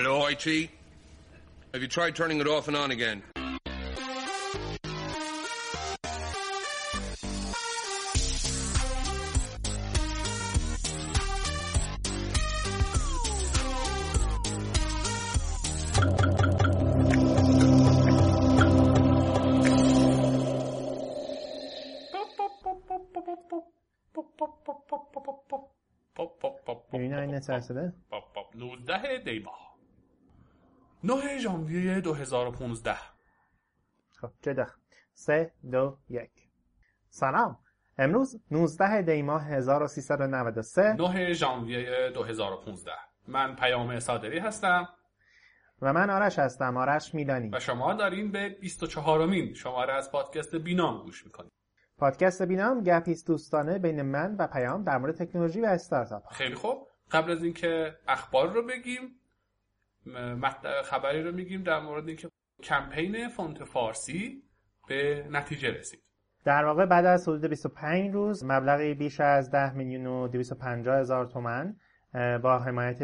Hello, IT? Have you tried turning it off and on again? Very nice answer there. のだへでいば。9 ژانویه 2015 خب جدا سه دو یک. سلام. امروز 19 دی ماه 1393 9 ژانویه 2015 من پیام صادری هستم. و من آرش هستم. آرش میلانی. و شما دارین به 24 مین شماره از پادکست بینام گوش می‌کنید پادکست بینام گپیست دوستانه بین من و پیام در مورد تکنولوژی و استارتاپ. خیلی خوب. قبل از اینکه اخبار رو بگیم خبری رو میگیم در مورد اینکه کمپین فونت فارسی به نتیجه رسید. در واقع بعد از حدود 25 روز مبلغی بیش از 10 میلیون و 250 هزار تومن با حمایت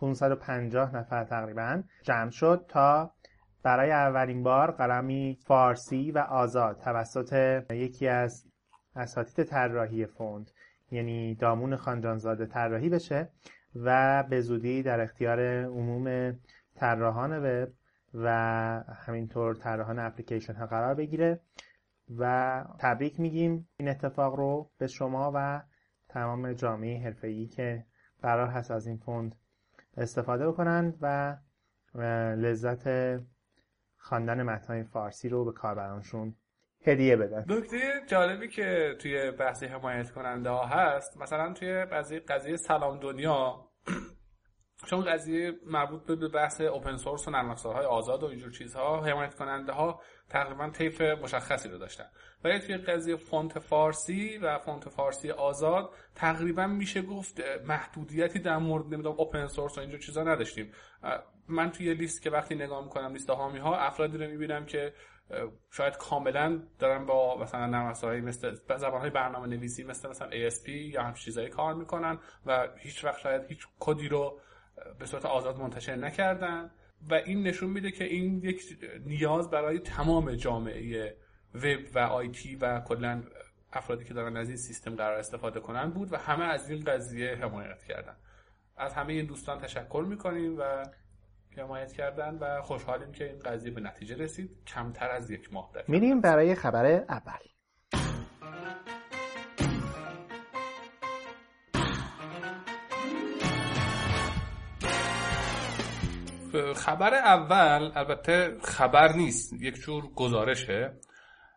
550 نفر تقریبا جمع شد تا برای اولین بار قلمی فارسی و آزاد توسط یکی از اساتید طراحی فوند یعنی دامون خانجانزاده طراحی بشه. و به زودی در اختیار عموم طراحان وب و همینطور طراحان اپلیکیشن ها قرار بگیره و تبریک میگیم. این اتفاق رو به شما و تمام جامعه حرفه‌ای که قرار هست از این فوند استفاده بکنند و لذت خواندن متنهای فارسی رو به کاربرانشون هدیه بدن. نکته جالبی که توی بحث حمایت کننده ها هست مثلا توی قضیه قضیه سلام دنیا چون قضیه مربوط به بحث اوپن سورس و نرم افزارهای آزاد و اینجور چیزها حمایت کننده ها تقریبا طیف مشخصی رو داشتن. ولی توی قضیه فونت فارسی و فونت فارسی آزاد تقریبا میشه گفت محدودیتی در مورد نمی‌دونم اوپن سورس و اینجور چیزها نداشتیم. من توی لیست که وقتی نگاه می‌کنم لیست حامی ها افرادی رو می‌بینم که شاید کاملا دارن با مثلا نرم مثل زبانهای برنامه نویسی مثل مثلا ASP یا هم چیزایی کار می‌کنن و هیچ وقت شاید هیچ کدی رو به صورت آزاد منتشر نکردن. و این نشون میده که این یک نیاز برای تمام جامعه وب و آیتی و کلا افرادی که دارن از این سیستم قرار استفاده کنن بود و همه از این قضیه حمایت کردن. از همه این دوستان تشکر می‌کنیم و حمایت کردن و خوشحالیم که این قضیه به نتیجه رسید. کمتر از یک ماه در میریم برای خبر اول. خبر اول البته خبر نیست یک جور گزارشه.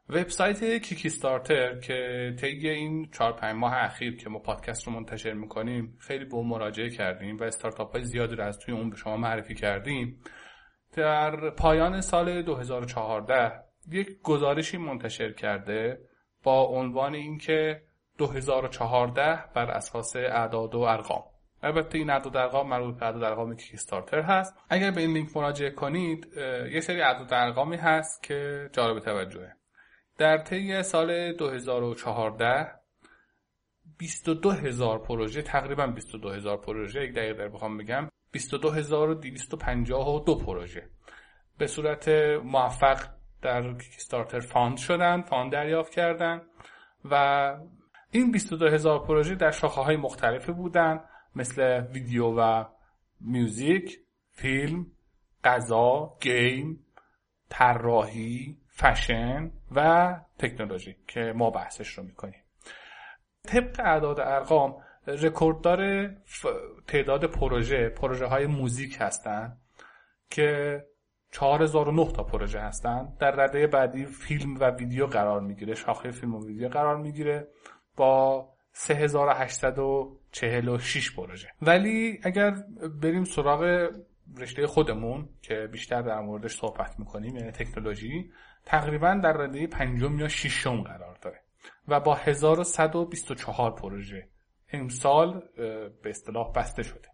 وبسایت کیکی استارتر که طی این 4 5 ماه اخیر که ما پادکست رو منتشر می‌کنیم خیلی به مراجعه کردیم و استارتاپ های زیادی رو از توی اون به شما معرفی کردیم. در پایان سال 2014 یک گزارشی منتشر کرده با عنوان اینکه 2014 بر اساس اعداد و ارقام. البته این اعداد ارقام مربوط به اعداد ارقام کیکستارتر هست. اگر به این لینک مراجعه کنید یه سری اعداد ارقامی هست که جالب توجهه. در طی سال 2014 22 هزار پروژه تقریبا 22 هزار پروژه یک دقیقه بخوام بگم 22252 پروژه. به صورت موفق در Kickstarter fund شدن fund دریافت کردن و این 22 هزار پروژه در شاخه های مختلفی بودن مثل ویدیو و میوزیک فیلم غذا گیم طراحی فشن و تکنولوژی که ما بحثش رو می‌کنیم. طبق اعداد ارقام رکورددار تعداد پروژه پروژه های موزیک هستند که 4009 تا پروژه هستن. در رده بعدی فیلم و ویدیو قرار می‌گیره شاخه فیلم و ویدیو قرار می‌گیره با 3846 پروژه. ولی اگر بریم سراغ رشته خودمون که بیشتر در موردش صحبت می‌کنیم یعنی تکنولوژی تقریبا در رده پنجم یا ششم قرار داره و با 1124 پروژه امسال به اصطلاح بسته شده.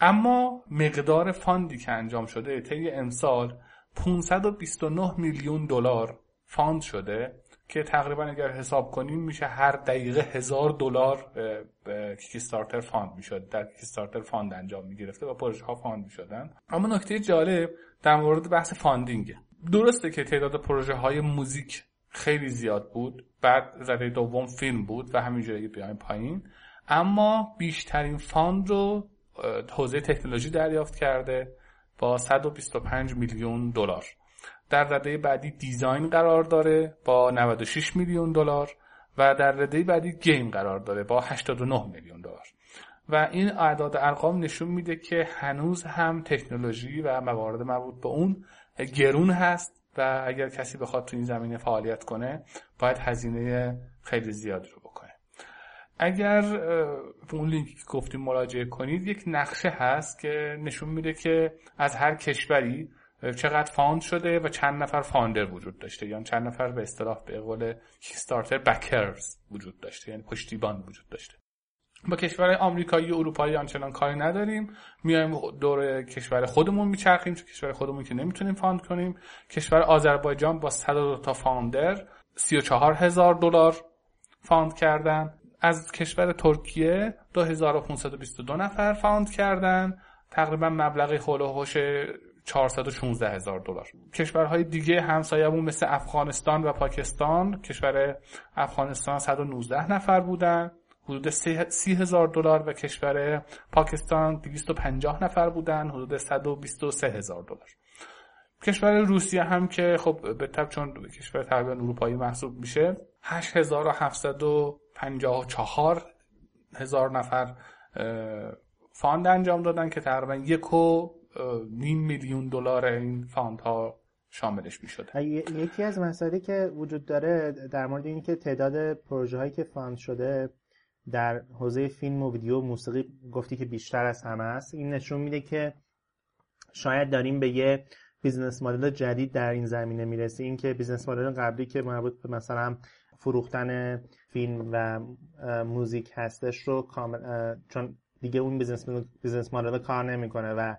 اما مقدار fund ی که انجام شده طی امسال 529 میلیون دلار fund شده که تقریبا اگر حساب کنیم میشه هر دقیقه هزار دلار Kickstarter fund می‌شد در Kickstarter fund انجام می‌گرفته و پروژه ها fund می‌شدن. اما نکته جالب در مورد بحث funding ه درسته که تعداد پروژه های موزیک خیلی زیاد بود بعد رده دوم فیلم بود و همینجوری بیایم پایین. اما بیشترین fund رو حوزه تکنولوژی دریافت کرده با 125 میلیون دلار. در رده بعدی design قرار داره با 96 میلیون دلار و در رده بعدی game قرار داره با 89 میلیون دلار. و این اعداد ارقام نشون میده که هنوز هم تکنولوژی و موارد مربوط به اون گرون هست و اگر کسی بخواد تو این زمینه فعالیت کنه باید هزینه خیلی زیادی رو بکنه. اگر اون لینکی که گفتیم مراجعه کنید یک نقشه هست که نشون میده که از هر کشوری چقدر fund شده و چند نفر funder وجود داشته. یعنی چند نفر به اصطلاح به قول Kickstarter backers وجود داشته. یعنی پشتیبان وجود داشته. با کشور آمریکایی و اروپایی آنچنان کاری نداریم. میایم دور کشور خودمون میچرخیم چون کشور خودمون که نمی‌تونیم fund کنیم. کشور آذربایجان با 100 تا funder 34 هزار دلار fund کردن. از کشور ترکیه 2522 نفر fund کردن. تقریبا مبلغ حول و حوش 416 هزار دلار. کشورهای دیگه همسایه‌مون مثل افغانستان و پاکستان کشور افغانستان 119 نفر بودن. حدود 30 هزار دلار و کشور پاکستان 250 نفر بودن حدود 123 هزار دلار. کشور روسیه هم که خب به طب چون کشور تقریبا اروپایی محسوب میشه 8754 هزار نفر فاند انجام دادن که تقریبا یک و نیم میلیون دلار این fund ها شاملش می شده یکی از مسائلی که وجود داره در مورد اینکه تعداد پروژه هایی که fund شده در حوزه فیلم و ویدیو و موسیقی گفتی که بیشتر از همه است. این نشون میده که شاید داریم به یه business model جدید در این زمینه می‌رسیم. این که business model قبلی که مربوط به مثلا فروختن فیلم و موزیک هستش رو کامل چون دیگه اون business business model کار نمی‌کنه و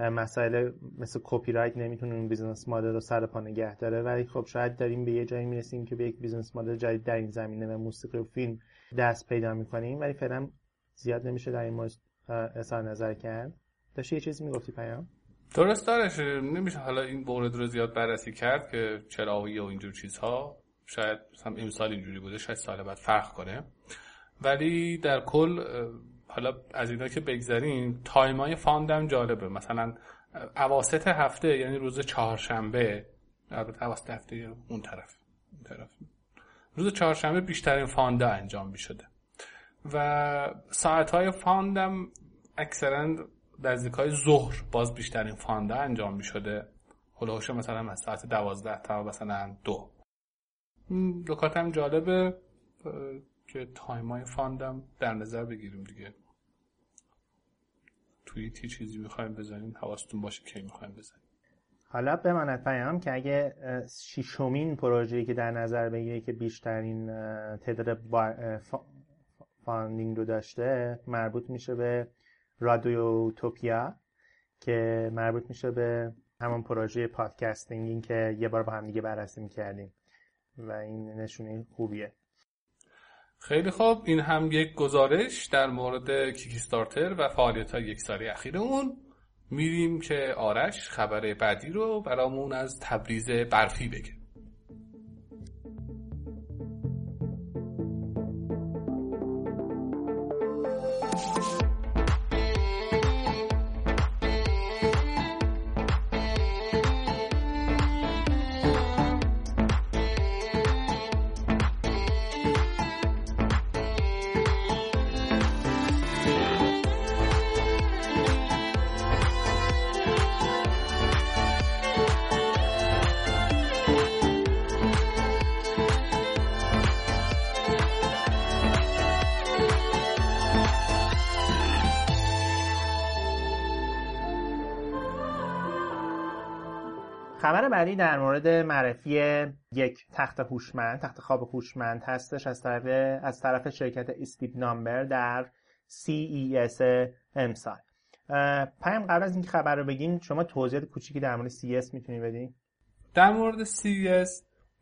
مسائل مثل کپی رایت نمی‌تونه اون business model رو سر پا نگه داره. ولی خب شاید داریم به یه جایی می‌رسیم که به یک business model جدید در این زمینه و موسیقی و فیلم دست پیدا می‌کنیم ولی فعلا زیاد نمیشه در این مورد اظهار نظر کرد. داشتی یه چیزی می‌گفتی پیام؟ درست دارش. نمیشه حالا این مورد رو زیاد بررسی کرد که چرایی و اینجور چیزها شاید هم امسال اینجوری بوده شاید سال بعد فرق کنه. ولی در کل حالا از اینا که بگذاریم time ای fund م جالبه. مثلا اواسط هفته یعنی روز چهارشنبه البته اواسط هفته اون طرف اون طرف. روز چهارشنبه بیشترین fund ه انجام می شده و ساعت های fund م اکثرا نزدیک های ظهر باز بیشترین fund ه انجام می شده هلوش مثلا از ساعت دوازده تا مثلا دو. نکات هم جالبه که time های fund م در نظر بگیریم دیگه. توییتی چیزی می‌خوایم بزنیم حواستون باشه کی می‌خوایم بزنیم. حالا بماند پیام که اگه شیشمین پروژه‌ای که در نظر بگیره که بیشترین تعداد funding رو داشته مربوط میشه به Radiotopia که مربوط میشه به همون پروژه پادکستینگ این که یه بار با هم دیگه بررسی می‌کردیم و این نشونه خوبیه. خیلی خوب. این هم یک گزارش در مورد کیکستارتر و فعالیت های یک سالی اخیر میریم که آرش خبر بعدی رو برامون از تبریز برفی بگه. بعدی در مورد معرفی یک تخت هوشمند تخت خواب هوشمند هستش از طرف از طرف شرکت استیپ نامبر در CES امسال. پیام قبل از اینکه خبر رو بگیم شما توضیحات کوچیکی در مورد CES می‌تونی بدی در مورد CES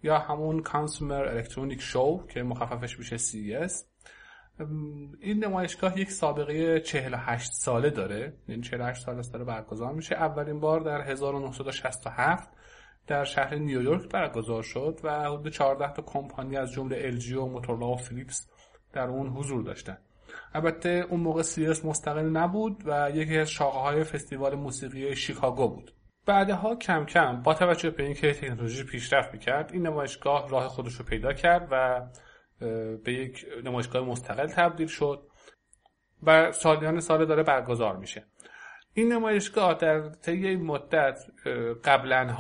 یا همون کانسومر الکترونیک شو که مخففش میشه CES این نمایشگاه یک سابقه 48 ساله داره. یعنی 48 سال است داره برگزار میشه. اولین بار در 1967 در شهر نیویورک برگزار شد و حدود 14 تا کمپانی از جمله LG و موتورلا و فیلیپس در اون حضور داشتن. البته اون موقع سیرس مستقل نبود و یکی از شاخه های فستیوال موسیقی شیکاگو بود. بعدها کم کم با توجه به اینکه تکنولوژی پیشرفت می‌کرد این نمایشگاه راه خودش رو پیدا کرد و به یک نمایشگاه مستقل تبدیل شد و سالیان سال داره برگزار میشه. این نمایشگاه در طی مدت قبلا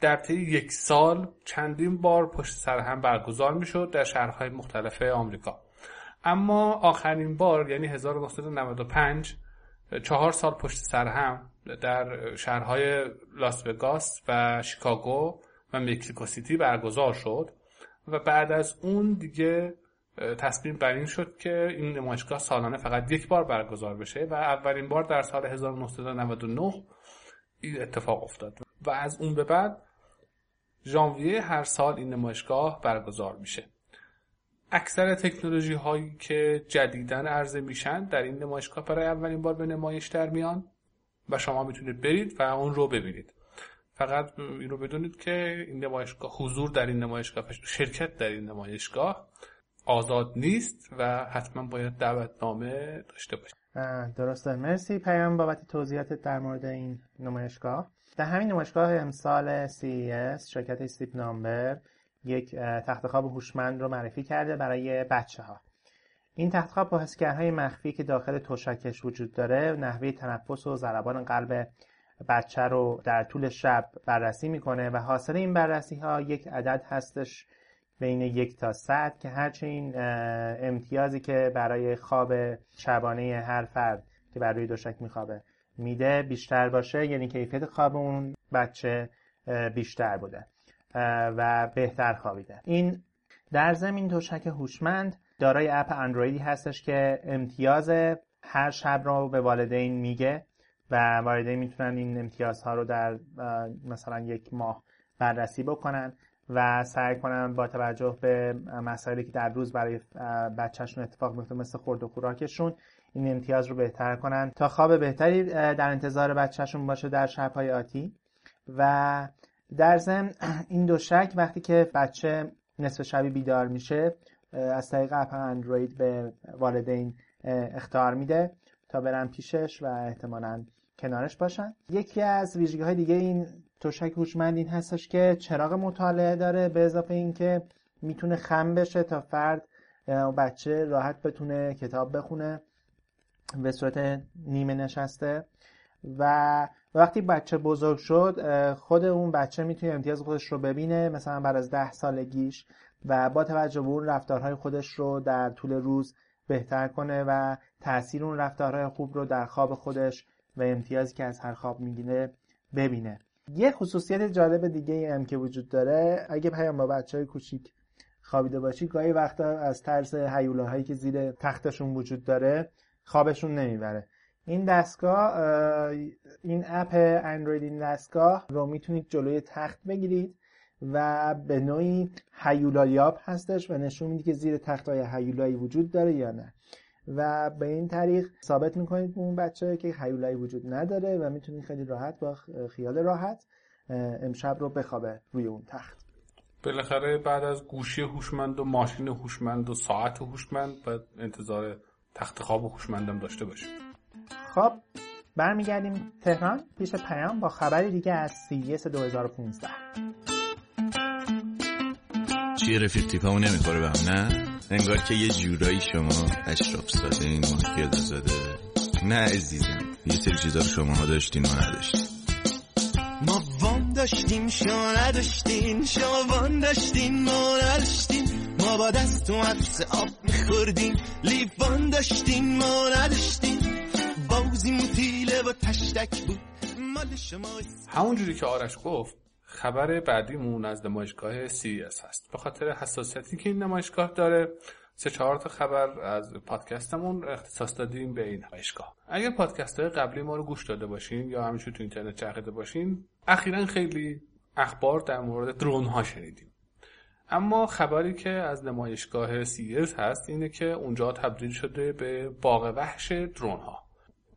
در طی یک سال چندین بار پشت سر هم برگزار می‌شد در شهرهای مختلف آمریکا. اما آخرین بار یعنی 1995 چهار سال پشت سر هم در شهرهای لاس وگاس و شیکاگو و مکسیکو سیتی برگزار شد و بعد از اون دیگه تصمیم بر این شد که این نمایشگاه سالانه فقط یک بار برگزار بشه و اولین بار در سال 1999 این اتفاق افتاد. و از اون به بعد ژانویه هر سال این نمایشگاه برگزار میشه. اکثر تکنولوژی هایی که جدیدن عرضه میشن در این نمایشگاه برای اولین بار به نمایش در میان و شما می‌تونید برید و اون رو ببینید. فقط این رو بدونید که این نمایشگاه حضور در این نمایشگاه شرکت در این نمایشگاه آزاد نیست و حتما باید دعوتنامه داشته باشید. درسته مرسی پیام بابت توضیحات در مورد این نمایشگاه. در همین نمایشگاه امسال CES شرکت استیپ نامبر یک تخت خواب هوشمند رو معرفی کرده برای بچه ها این تخت خواب با حسگرهای مخفی که داخل توشکش وجود داره نحوه تنفس و ضربان قلب بچه رو در طول شب بررسی می‌کنه و حاصل این بررسی ها یک عدد هستش بین یک تا صد که هرچه این امتیازی که برای خواب شبانه هر فرد که بر روی دوشک میخوابه. میده بیشتر باشه یعنی کیفیت خواب اون بچه بیشتر بوده و بهتر خوابیده. این در زمین توشک هوشمند دارای اپ اندرویدی هستش که امتیاز هر شب رو به والدین میگه و والدین می‌تونن این امتیازها رو در مثلا یک ماه بررسی بکنن و سعی کنن با توجه به مسائلی که در روز برای بچهشون اتفاق میفته مثل خورد و خوراکشون این امتیاز رو بهتر کنن. تا خواب بهتری در انتظار بچهشون باشه در شبهای آتی. و در ضمن این دو شک وقتی که بچه نصف شبی بیدار میشه از طریق اپ اندروید به والدین اختار میده تا برن پیشش و احتمالا کنارش باشن. یکی از ویژگی های دیگه این تشک هوشمند این هستش که چراغ مطالعه داره به اضافه اینکه می‌تونه خم بشه تا فرد بچه راحت بتونه کتاب بخونه. به صورت نیمه نشسته. و وقتی بچه بزرگ شد خود اون بچه می‌تونه امتیاز خودش رو ببینه مثلا بعد از ده سالگیش و با توجه به اون رفتارهای خودش رو در طول روز بهتر کنه و تاثیر اون رفتارهای خوب رو در خواب خودش و امتیازی که از هر خواب می‌گیره ببینه. یه خصوصیت جالب دیگه هم که وجود داره اگه پیام با بچه های کوچیک خوابیده باشی گاهی وقتا از ترس هیولاهایی که زیر تختشون وجود داره خوابشون نمی‌بره. این دستگاه این اپ اندروید این دستگاه رو می‌تونید جلوی تخت بگیرید و به نوعی هیولایاب هستش و نشون میده که زیر تخت های هیولایی وجود داره یا نه. و به این طریق ثابت می‌کنید به اون بچه که هیولایی وجود نداره و می‌تونید خیلی راحت با خیال راحت امشب رو بخوابه روی اون تخت. بالاخره بعد از گوشی هوشمند و ماشین هوشمند و ساعت هوشمند باید انتظار تخت خواب هوشمندم داشته باشیم خب برمیگردیم تهران پیش پیام با خبری دیگه از CES 2015 چیه رفیق تیپمون نمی‌خوره به هم نه؟ انگار که یه جورایی شما اشراف ساده این ما زاده نه عزیزم یه سری چیزا رو شما ها داشتین ما نداشتین. ما وام داشتیم شما نداشتین شما وام داشتین ما نداشتین ما با دست و عفص آب میخوردیم لیوان داشتین ما نداشتین بازی موتیله و تشتک بود. مال شما همونجوری که آرش گفت خبر بعدیمون از نمایشگاه CES هست. به خاطر حساسیتی که این نمایشگاه داره سه چهار تا خبر از پادکستمون اختصاص دادیم به این نمایشگاه. اگر پادکست های قبلی ما رو گوش داده باشین یا همیشه تو اینترنت چرخیده باشین اخیرا خیلی اخبار در مورد درون ها شنیدیم. اما خبری که از نمایشگاه سیرز هست اینه که اونجا تبدیل شده به باغ وحش درون ها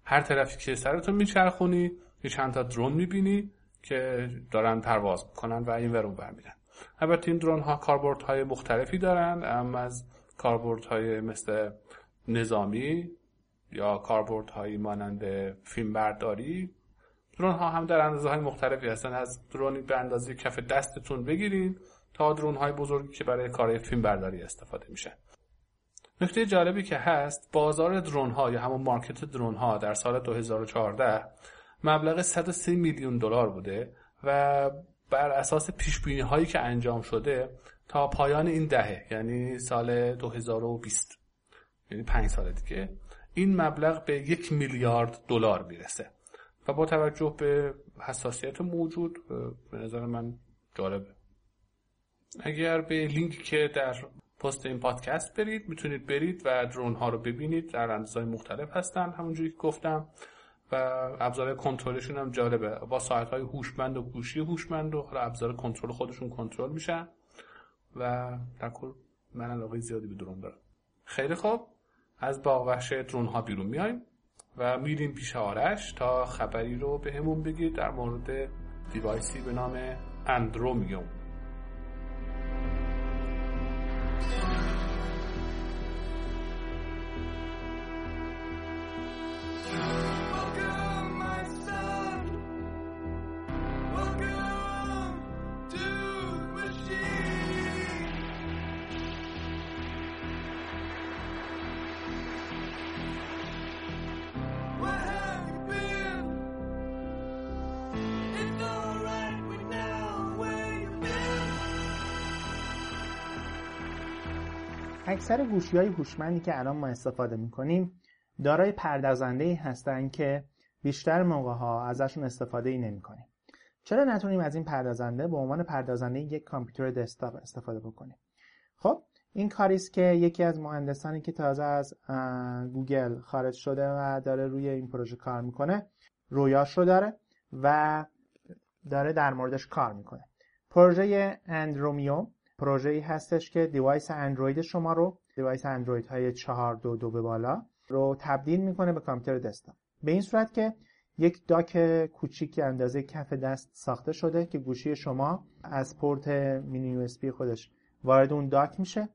هر طرفی که سرتون میچرخونی یه چند تا درون می‌بینی که دارن پرواز می‌کنن و این ورون بر میرن. البته این درون ها کاربورد های مختلفی دارن اما از کاربورد های مثل نظامی یا کاربورد هایی مانند فیلم برداری درون ها هم در اندازه های مختلفی هستن. از درونی به اندازه کف دستتون بگیرین تا درون های بزرگی که برای کار فیلم برداری استفاده میشن نکته جالبی که هست بازار درون ها یا همون مارکت درون ها در سال 2014 مبلغ 130 میلیون دلار بوده و بر اساس پیش بینی هایی که انجام شده تا پایان این دهه یعنی سال 2020 یعنی پنج سال دیگه این مبلغ به یک میلیارد دلار می‌رسه. و با توجه به حساسیت موجود به نظر من جالبه. اگر به لینکی که در پست این پادکست برید می‌تونید برید و درون ها رو ببینید. در اندازهای مختلف هستن همونجوری که گفتم و ابزار کنترلشون هم جالبه. با ساعت های هوشمند و گوشی هوشمند و ابزار کنترل خودشون کنترل میشن و در کل من علاقه زیادی به درون دارم. خیلی خوب. از باغ وحش درون ها بیرون میایم و میریم پیش آرش تا خبری رو به همون بگید. در مورد دیوایسی به نام اندرومیوم اکثر گوشی های هوشمندی که الان ما استفاده می‌کنیم دارای پردازنده ای هستن که بیشتر موقع ها ازشون استفاده ای نمی کنیم. چرا نتونیم از این پردازنده به عنوان پردازنده یک کامپیوتر دسکتاپ استفاده بکنیم خب این کاری است که یکی از مهندسانی که تازه از گوگل خارج شده و داره روی این پروژه کار می‌کنه رویاش رو داره و داره در موردش کار می‌کنه پروژه Andromium پروژه‌ای هستش که device اندروید شما رو device اندروید های 4 دو دو به بالا رو تبدیل می‌کنه به کامپیوتر دسکتاپ. به این صورت که یک dock کوچیک اندازه کف دست ساخته شده که گوشی شما از پورت mini U خودش وارد اون dock میشه.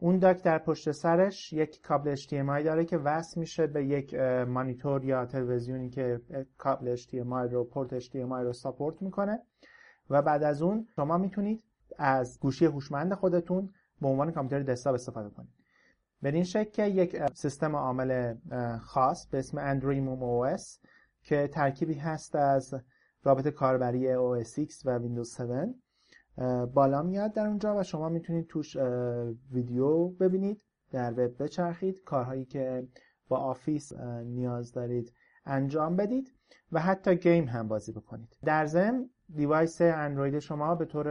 اون dock در پشت سرش یک کابل HDMI داره که وصل میشه به یک مانیتور یا تلویزیونی که کابل HDMI رو پورت HDMI رو support می‌کنه. و بعد از اون شما می‌تونید از گوشی هوشمند خودتون به عنوان کامپیوتر دسکتاپ استفاده کنید. به این شکل که یک سیستم عامل خاص به اسم Andromium OS که ترکیبی هست از رابط کاربری OS X و Windows 7 بالا میاد در اونجا و شما می‌تونید توش ویدیو ببینید در وب بچرخید کارهایی که با آفیس نیاز دارید انجام بدید و حتی game هم بازی بکنید. در ضمن device اندروید شما به طور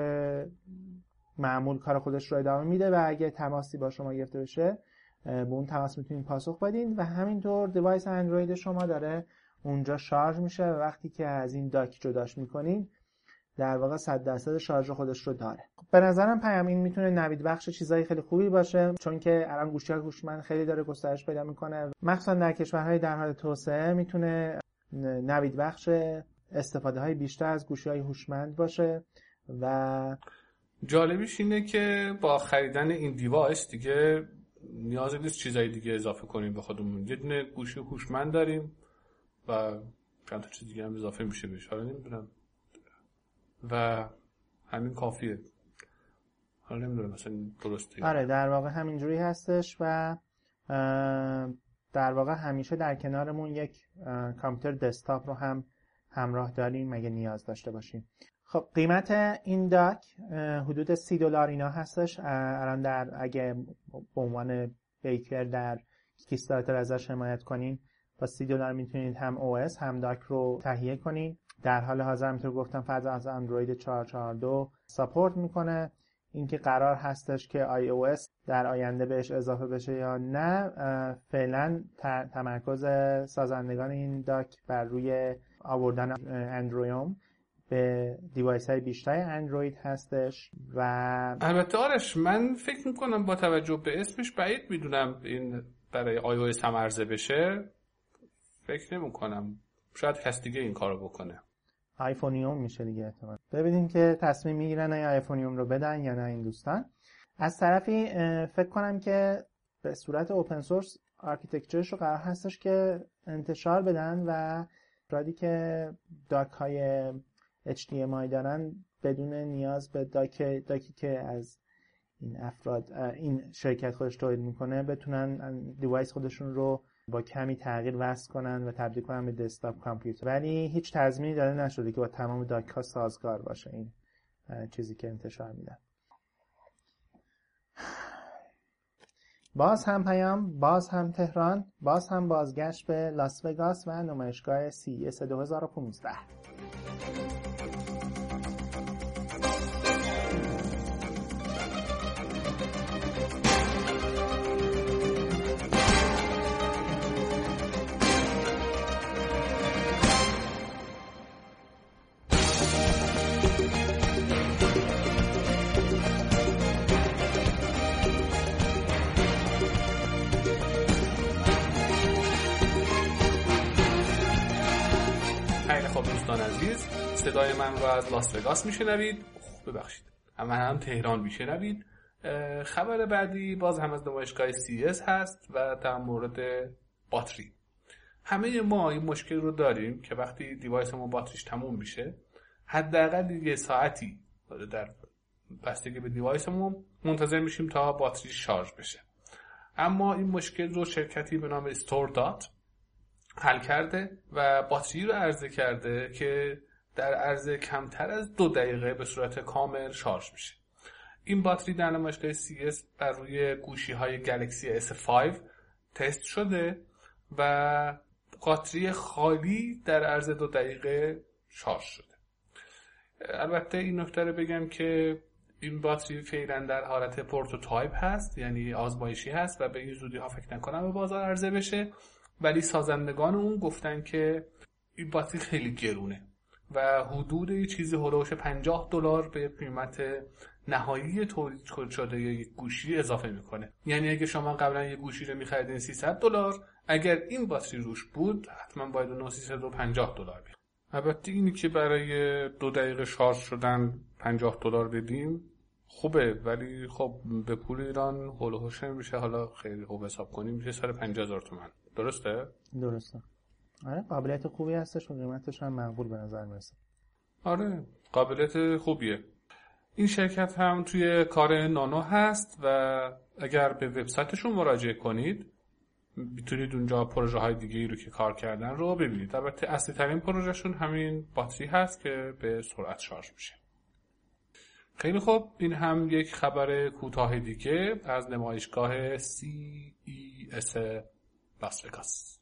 معمول کار خودش رو ادامه میده و اگه تماسی با شما گرفته بشه به اون تماس می‌تونید پاسخ بدین و همینطور device اندروید شما داره اونجا شارژ میشه و وقتی که از این dock جداش می‌کنین در واقع 100 درصد شارژ خودش رو داره. به نظرم پیام این می‌تونه نوید بخش چیزای خیلی خوبی باشه چون که الان گوشی هوشمند خیلی داره گسترش پیدا می‌کنه مخصوصا در کشورهای در حال توسعه می‌تونه نوید بخش استفاده های بیشتر از گوشی های هوشمند باشه و جالبیش اینه که با خریدن این دیوایس دیگه نیاز نیست چیزای دیگه اضافه کنیم به خودمون. یه دونه گوشی هوشمند داریم و چند تا چیز دیگه هم اضافه میشه بهش. حالا نمی‌دونم. و همین کافیه. حالا نمی‌دونم مثلا درسته. آره در واقع همینجوری هستش و در واقع همیشه در کنارمون یک کامپیوتر دسکتاپ رو هم همراه داریم اگه نیاز داشته باشیم. خب قیمت این dock حدود سی دلار اینا هستش. الان در اگه به عنوان backer در Kickstarter ازش حمایت کنین با سی دلار می‌تونید هم OS هم dock رو تهیه کنین. در حال حاضر همینطور گفتم فقط از اندروید 442 support می‌کنه. اینکه قرار هستش که iOS در آینده بهش اضافه بشه یا نه فعلا تمرکز سازندگان این dock بر روی آوردن Andromium به device های بیشتر اندروید هستش و البته آرش من فکر می‌کنم با توجه به اسمش بعید می‌دونم این برای آی او هم عرضه بشه. فکر نمی‌کنم. شاید کس دیگه این کارو بکنه. آیفونیوم میشه دیگه احتمال ببینیم که تصمیم می‌گیرن ای آیفونیوم رو بدن یا نه این دوستان. از طرفی فکر کنم که به صورت open source architecture ش رو قرار هستش که انتشار بدن و افرادی که dock های HDMI دارن بدون نیاز به dock dock ی که از این افراد این شرکت خودش تولید می‌کنه بتونن device خودشون رو با کمی تغییر وصل کنن و تبدیل کنن به desktop computer. ولی هیچ تضمینی داده نشده که با تمام dock ها سازگار باشه. این چیزی که انتشار میدن باز هم پیام باز هم تهران باز هم بازگشت به لاس وگاس و نمایشگاه CES 2015 صدای من رو از لاس وگاس میشنوید. ببخشید. هم هم تهران میشنوید. خبر بعدی باز هم از نمایشگاه CES هست و در مورد باتری. همه ما این مشکل رو داریم که وقتی device ما باتریش تموم میشه حداقل یه ساعتی در بستگی به device مون منتظر میشیم تا باتری شارژ بشه. اما این مشکل رو شرکتی به نام StoreDot حل کرده و باتری رو عرضه کرده که در عرض کمتر از دو دقیقه به صورت کامل شارژ میشه. این باتری در نمایشگاه CES بر روی گوشی های Galaxy S5 تست شده و باتری خالی در عرض دو دقیقه شارژ شده. البته این نکته رو بگم که این باتری فعلا در حالت prototype هست یعنی آزمایشی هست و به این زودی ها فکر نکنم به بازار عرضه بشه. ولی سازندگان اون گفتن که این باتری خیلی گرونه و حدود یه چیزی هلوش 50 دلار به قیمت نهایی تولید شده یک گوشی اضافه می‌کنه. یعنی اگه شما قبلا یه گوشی رو میخریدین 300 دلار اگر این باتری روش بود حتما باید اون 350 دلار بید البته اینی که برای دو دقیقه شارژ شدن 50 دلار بدیم خوبه. ولی خب به پول ایران هلوهوش میشه حالا خیلی خوب حساب کنیم. میشه سر 50 هزار تومن درسته؟ درسته. آره قابلیت خوبی هستش و قیمتش هم مقبول به نظر می‌رسه. آره قابلیت خوبیه. این شرکت هم توی کار نانو هست و اگر به وبسایتشون مراجعه کنید می‌تونید اونجا پروژه های دیگه ای رو که کار کردن رو ببینید. البته اصلی ترین پروژهشون همین باتری هست که به سرعت شارژ میشه. خیلی خوب. این هم یک خبر کوتاه دیگه از نمایشگاه CES لاس وگاس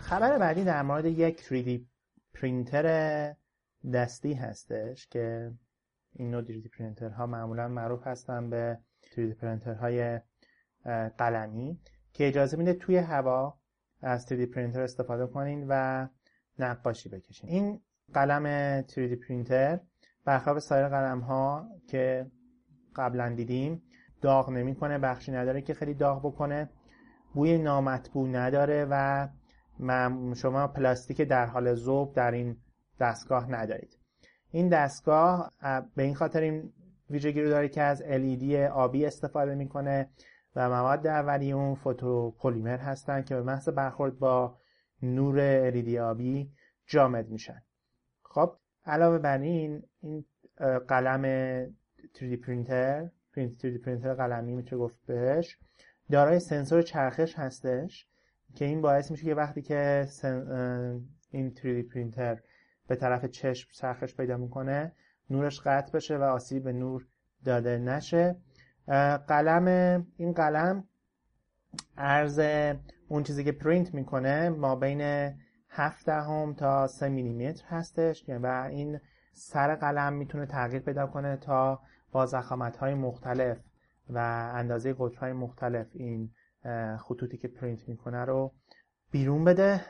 خبر بعدی در مورد یک 3D پرینتر دستی هستش که این نوع 3D پرینتر ها معمولا معروف هستن به 3D پرینتر های قلمی که اجازه میده توی هوا از 3D پرینتر استفاده کنین و نقاشی بکشین. این قلم 3D پرینتر برخلاف سایر قلم ها که قبلا دیدیم داغ نمی‌کنه بخشی نداره که خیلی داغ بکنه بوی نامطبوع نداره و شما پلاستیک در حال ذوب در این دستگاه ندارید. این دستگاه به این خاطر این ویژگی رو داره که از LED آبی استفاده می‌کنه و مواد اولی اون فوتوپلیمر هستن که به محض برخورد با نور LED آبی جامد میشن. خب علاوه بر این این قلم 3D پرینتر 3D پرینتر قلمی میشه گفت بهش. دارای سنسور چرخش هستش. که این باعث میشه که وقتی که این 3D پرینتر به طرف چشم چرخش پیدا می‌کنه نورش قطع بشه و آسیب به نور داده نشه. قلم این قلم ارز اون چیزی که پرینت می‌کنه ما بین 7 دهم تا 3 میلیمتر هستش و این سر قلم می‌تونه تغییر پیدا کنه تا با ضخامت های مختلف و اندازه قطر های مختلف این خطوطی که پرینت می‌کنه رو بیرون بده.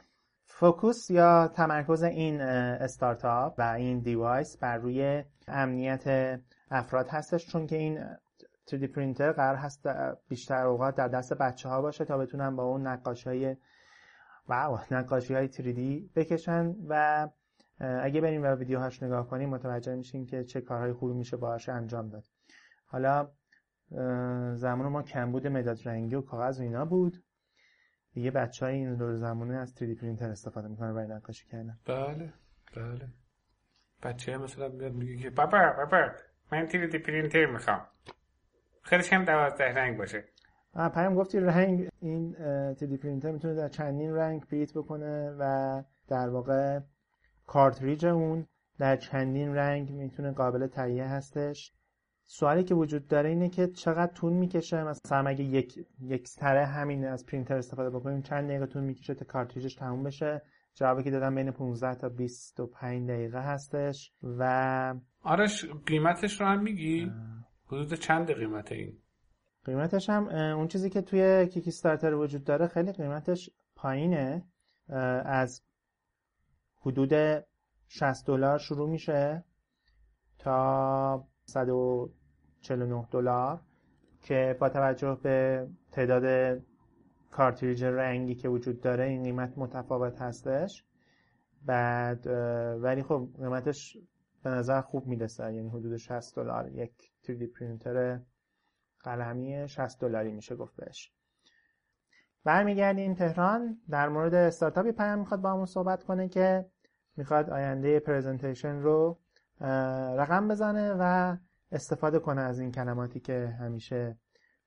focus یا تمرکز این استارتاپ و این device بر روی امنیت افراد هستش چون که این 3D پرینتر قرار هست بیشتر اوقات در دست بچه ها باشه تا بتونن با اون نقاشی های wow نقاشی های 3D بکشن و اگه بریم و ویدیوهاش نگاه کنیم متوجه میشیم که چه کارهای خوبی میشه باهاش انجام داد. حالا زمان ما کمبود مداد رنگی و کاغذ و اینا بود. دیگه بچه های این دوره زمانه از 3D پرینتر استفاده می‌کنه برای نقاشی کردن. بله بله. بچه مثلا میاد میگه که بابا بابا من 3D پرینتر می‌خوام. خیلیش هم دوازده رنگ باشه. پیام گفتی رنگ این 3D پرینتر می‌تونه در چندین رنگ پرینت بکنه و در واقع کارتریج اون در چندین رنگ می‌تونه قابل تهیه هستش. سوالی که وجود داره اینه که چقدر طول می‌کشه؟ مثلا اگه یک یک سره همین از پرینتر استفاده بکنیم چند دقیقه طول می‌کشه تا کارتریجش تموم بشه؟ جوابی که دادن بین 15 تا 25 دقیقه هستش و آرش قیمتش رو هم میگی؟ حدود چند قیمت این؟ قیمتش هم اون چیزی که توی Kickstarter وجود داره خیلی قیمتش پایینه. از حدود 60 دلار شروع میشه تا 149 دلار که با توجه به تعداد کارتریج رنگی که وجود داره این قیمت متفاوت هستش. بعد ولی خب قیمتش به نظر خوب می‌رسه یعنی حدود 60 دلار. یک 3D پرینتر قلمی 60 دلاری میشه گفت بهش. برمیگردیم تهران. در مورد استارتاپی پیام می‌خواد با همون صحبت کنه که می‌خواد آینده پرزنتیشن رو رقم بزنه و استفاده کنه از این کلماتی که همیشه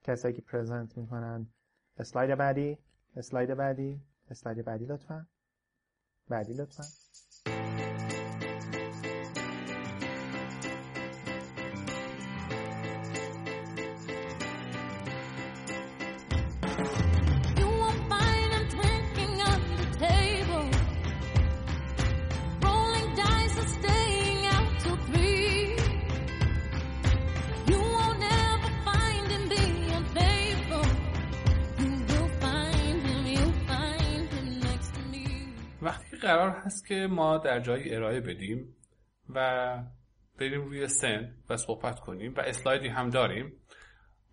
کسایی که پرزنت می‌کنن. اسلاید بعدی اسلاید بعدی اسلاید بعدی لطفا. بعدی لطفا. قرار هست که ما در جایی ارائه بدیم و بریم روی سن و صحبت کنیم و اسلایدی هم داریم.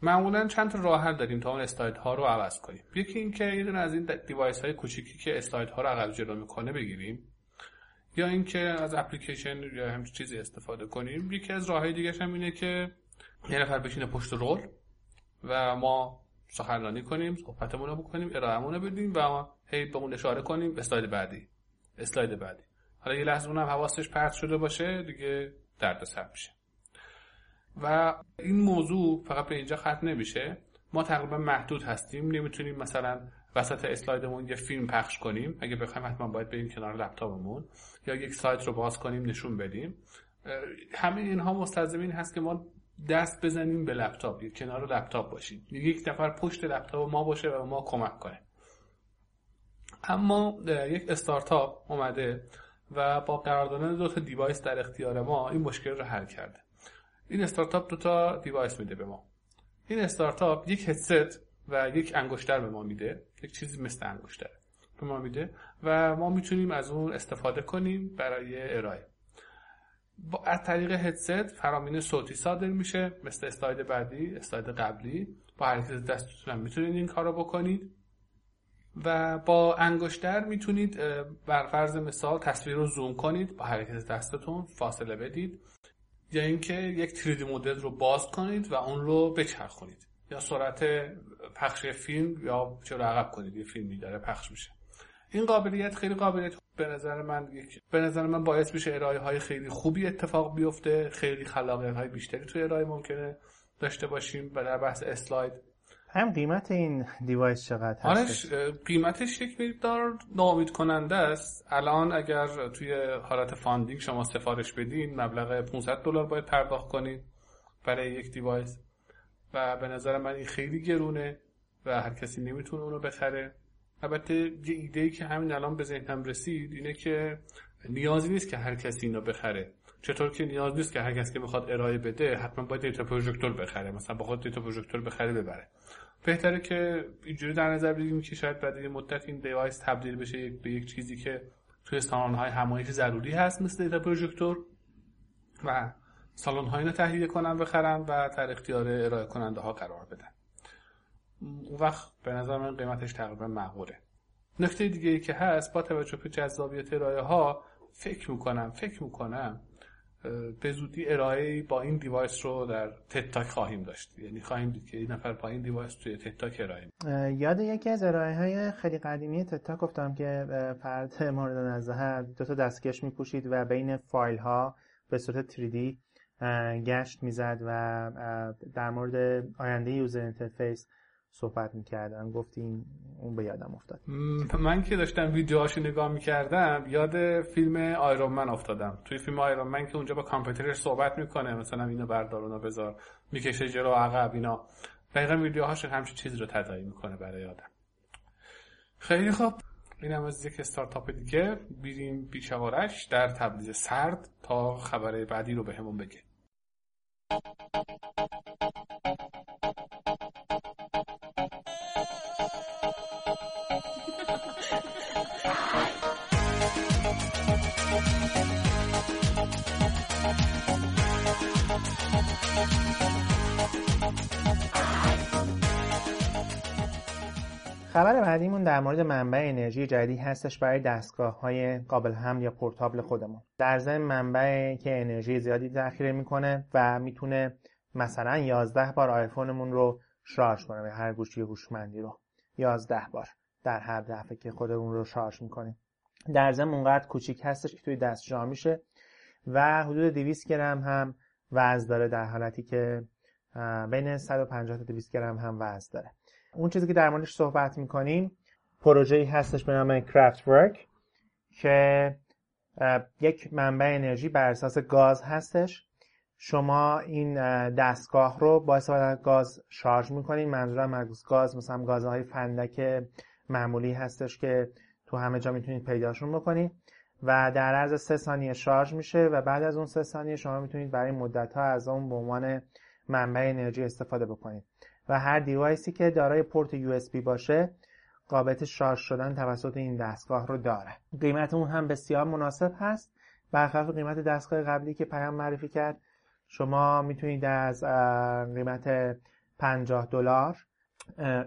معمولا چند تا راه حل داریم تا اون اسلاید ها رو عوض کنیم. یکی اینکه یه از این device های کوچیکی که اسلاید ها رو عقب جلو می‌کنه بگیریم. یا اینکه از اپلیکیشن یا همچین چیزی استفاده کنیم. یکی از راه های دیگه هم اینه که یه نفر بشینه پشت رول و ما سخنرانی کنیم صحبتمون رو بکنیم ارائهمون رو بدیم و هی به اون اشاره کنیم اسلاید بعدی. اسلاید بعدی. حالا یه لحظه اونم حواسش پرت شده باشه دیگه سر میشه. و این موضوع فقط به اینجا ختم نمیشه. ما تقریبا محدود هستیم. نمی‌تونیم مثلا وسط اسلایدمون یه فیلم پخش کنیم. اگه بخوایم حتما باید بریم کنار لپتاپمون. یا یک سایت رو باز کنیم نشون بدیم. همه اینها مستلزم هست که ما دست بزنیم به لپتاپ. کنار لپتاپ باشیم. یک نفر پشت لپتاپ ما باشه و ما کمک کنه. اما یک استارتاپ اومده و با قرار دادن دو تا device در اختیار ما این مشکل رو حل کرده. این استارتاپ دو تا device میده به ما. این استارتاپ یک هدست و یک انگشتر به ما میده یک چیزی مثل انگشتر به ما میده و ما می‌تونیم از اون استفاده کنیم برای ارائه. با از طریق هدست فرامین صوتی صادر میشه مثل اسلاید بعدی استاید قبلی. با حرکت دستتون می‌تونید این کار رو بکنید. و با انگشتر می‌تونید بر فرض مثال تصویر رو زوم کنید با حرکت دستتون فاصله بدید یا اینکه یک 3D مدل رو باز کنید و اون رو بچرخونید یا سرعت پخش فیلم یا چرا عقب کنید یه فیلمی داره پخش میشه. این قابلیت خیلی قابلیت به نظر من به نظر من باعث میشه ارائه های خیلی خوبی اتفاق بیفته خیلی خلاقیت های بیشتری توی ارائه ممکنه داشته باشیم و در بحث اسلاید هم قیمت این device چقدر هست؟ قیمتش یک مقدار ناامید کننده است. الان اگر توی حالت funding شما سفارش بدین مبلغ 500 دلار باید پرداخت کنید برای یک device و به نظر من این خیلی گرونه و هر کسی نمی‌تونه اونو بخره. البته یه ایده ای که همین الان به ذهنم رسید اینه که نیازی نیست که هر کسی اینو بخره. چطور که نیاز نیست که هر کسی که بخواد ارائه بده حتما باید دیتا پروژکتور بخره مثلا بخواد دیتا پروژکتور بخره ببره. بهتره که اینجوری در نظر بگیریم که شاید بعد یه مدت این device تبدیل بشه به یک چیزی که توی های همایش ضروری هست مثل data projector و سالن های تهیه کنن بخرن و در اختیار ارائه کننده ها قرار بدن. اون وقت به نظر من قیمتش تقریبا معقوله نکته دیگه ای که هست با توجه به جذابیت ارائه ها فکر می‌کنم فکر می‌کنم به زودی ارائه با این device رو در TED Talk خواهیم داشت. یعنی خواهیم دید که این نفر با این device توی TED Talk ارائه یاد یکی از ارائه های خیلی قدیمی TED Talk افتادم که فرد مورد نظر دو تا دستکش میپوشید و بین فایل ها به صورت 3D گشت می‌زد و در مورد آینده user interface صحبت می‌کردن گفتیم اون به یادم افتاد. من که داشتم ویدیوهاشو نگاه می‌کردم یاد فیلم Iron Man افتادم. توی فیلم Iron Man که اونجا با کامپیوترش صحبت می‌کنه مثلا اینو بردار اونو بذار می‌کشه جلو عقب اینا. دقیقا ویدیوهاش همچین چیزی رو تداعی می‌کنه برای آدم خیلی خوب. این هم از یک استارتاپ دیگه. بیریم بیشوارش در تبلیغ سرد تا خبر بعدی رو بهمون به بگه. خبر بعدیمون در مورد منبع انرژی جدیدی هستش برای دستگاه های قابل حمل یا پورتابل خودمون. در ضمن منبع که انرژی زیادی ذخیره می‌کنه و می‌تونه مثلا 11 بار آیفونمون رو شارژ کنه به هر گوشی هوشمندی رو. 11 بار در هر دفعه که خودمون رو شارژ می‌کنیم. در ضمن اونقدر کوچیک هستش که توی دست جا میشه و حدود 200 گرم هم وزن داره در حالتی که بین 150 تا 200 گرم هم وزن داره. اون چیزی که در موردش صحبت می‌کنیم پروژه‌ای هستش به نام کرافت ورک که یک منبع انرژی بر اساس گاز هستش. شما این دستگاه رو با استفاده گاز شارژ می‌کنین. منظورم از گاز مثلا گازهای فندک معمولی هستش که تو همه جا می‌تونید پیداشون بکنید و در عرض سه ثانیه شارژ میشه و بعد از اون سه ثانیه شما می‌تونید برای مدت ها از اون به عنوان منبع انرژی استفاده بکنید و هر دیوایسی که دارای پورت USB باشه قابلیت شارژ شدن توسط این دستگاه رو داره. قیمت اون هم بسیار مناسب هست. برخلاف قیمت دستگاه قبلی که پیام معرفی کرد شما می‌تونید از قیمت 50 دلار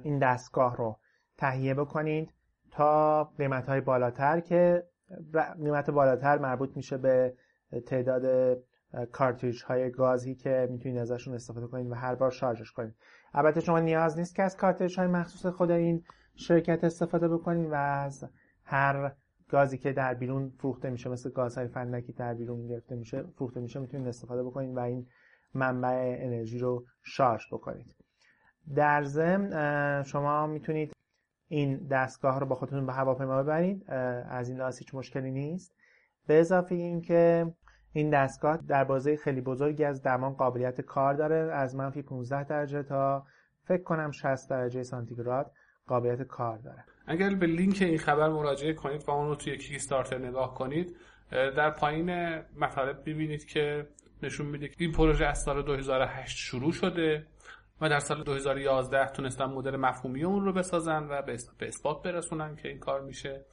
این دستگاه رو تهیه بکنید تا قیمت های بالاتر که قیمت بالاتر مربوط میشه به تعداد کارتریج های گازی که می‌تونید ازشون استفاده کنید و هر بار شارژش کنید. البته شما نیاز نیست که از کارتریج های مخصوص خود این شرکت استفاده بکنید و از هر گازی که در بیرون فروخته میشه مثل گازهای فندکی در بیرون گرفته میشه فروخته میشه می‌تونید استفاده بکنید و این منبع انرژی رو شارژ بکنید. در ضمن شما می‌تونید این دستگاه رو با خودتون به هواپیما ببرید. از این لحاظ هیچ مشکلی نیست. به اضافه اینکه این دستگاه در بازه خیلی بزرگی از دمان قابلیت کار داره از منفی 15 درجه تا فکر کنم 60 درجه سانتیگراد قابلیت کار داره. اگر به لینک این خبر مراجعه کنید و اون رو توی کیکستارتر نگاه کنید در پایین مطالب ببینید که نشون میده که این پروژه از سال 2008 شروع شده و در سال 2011 تونستن مدل مفهومی اون رو بسازن و به اثبات برسونن که این کار میشه.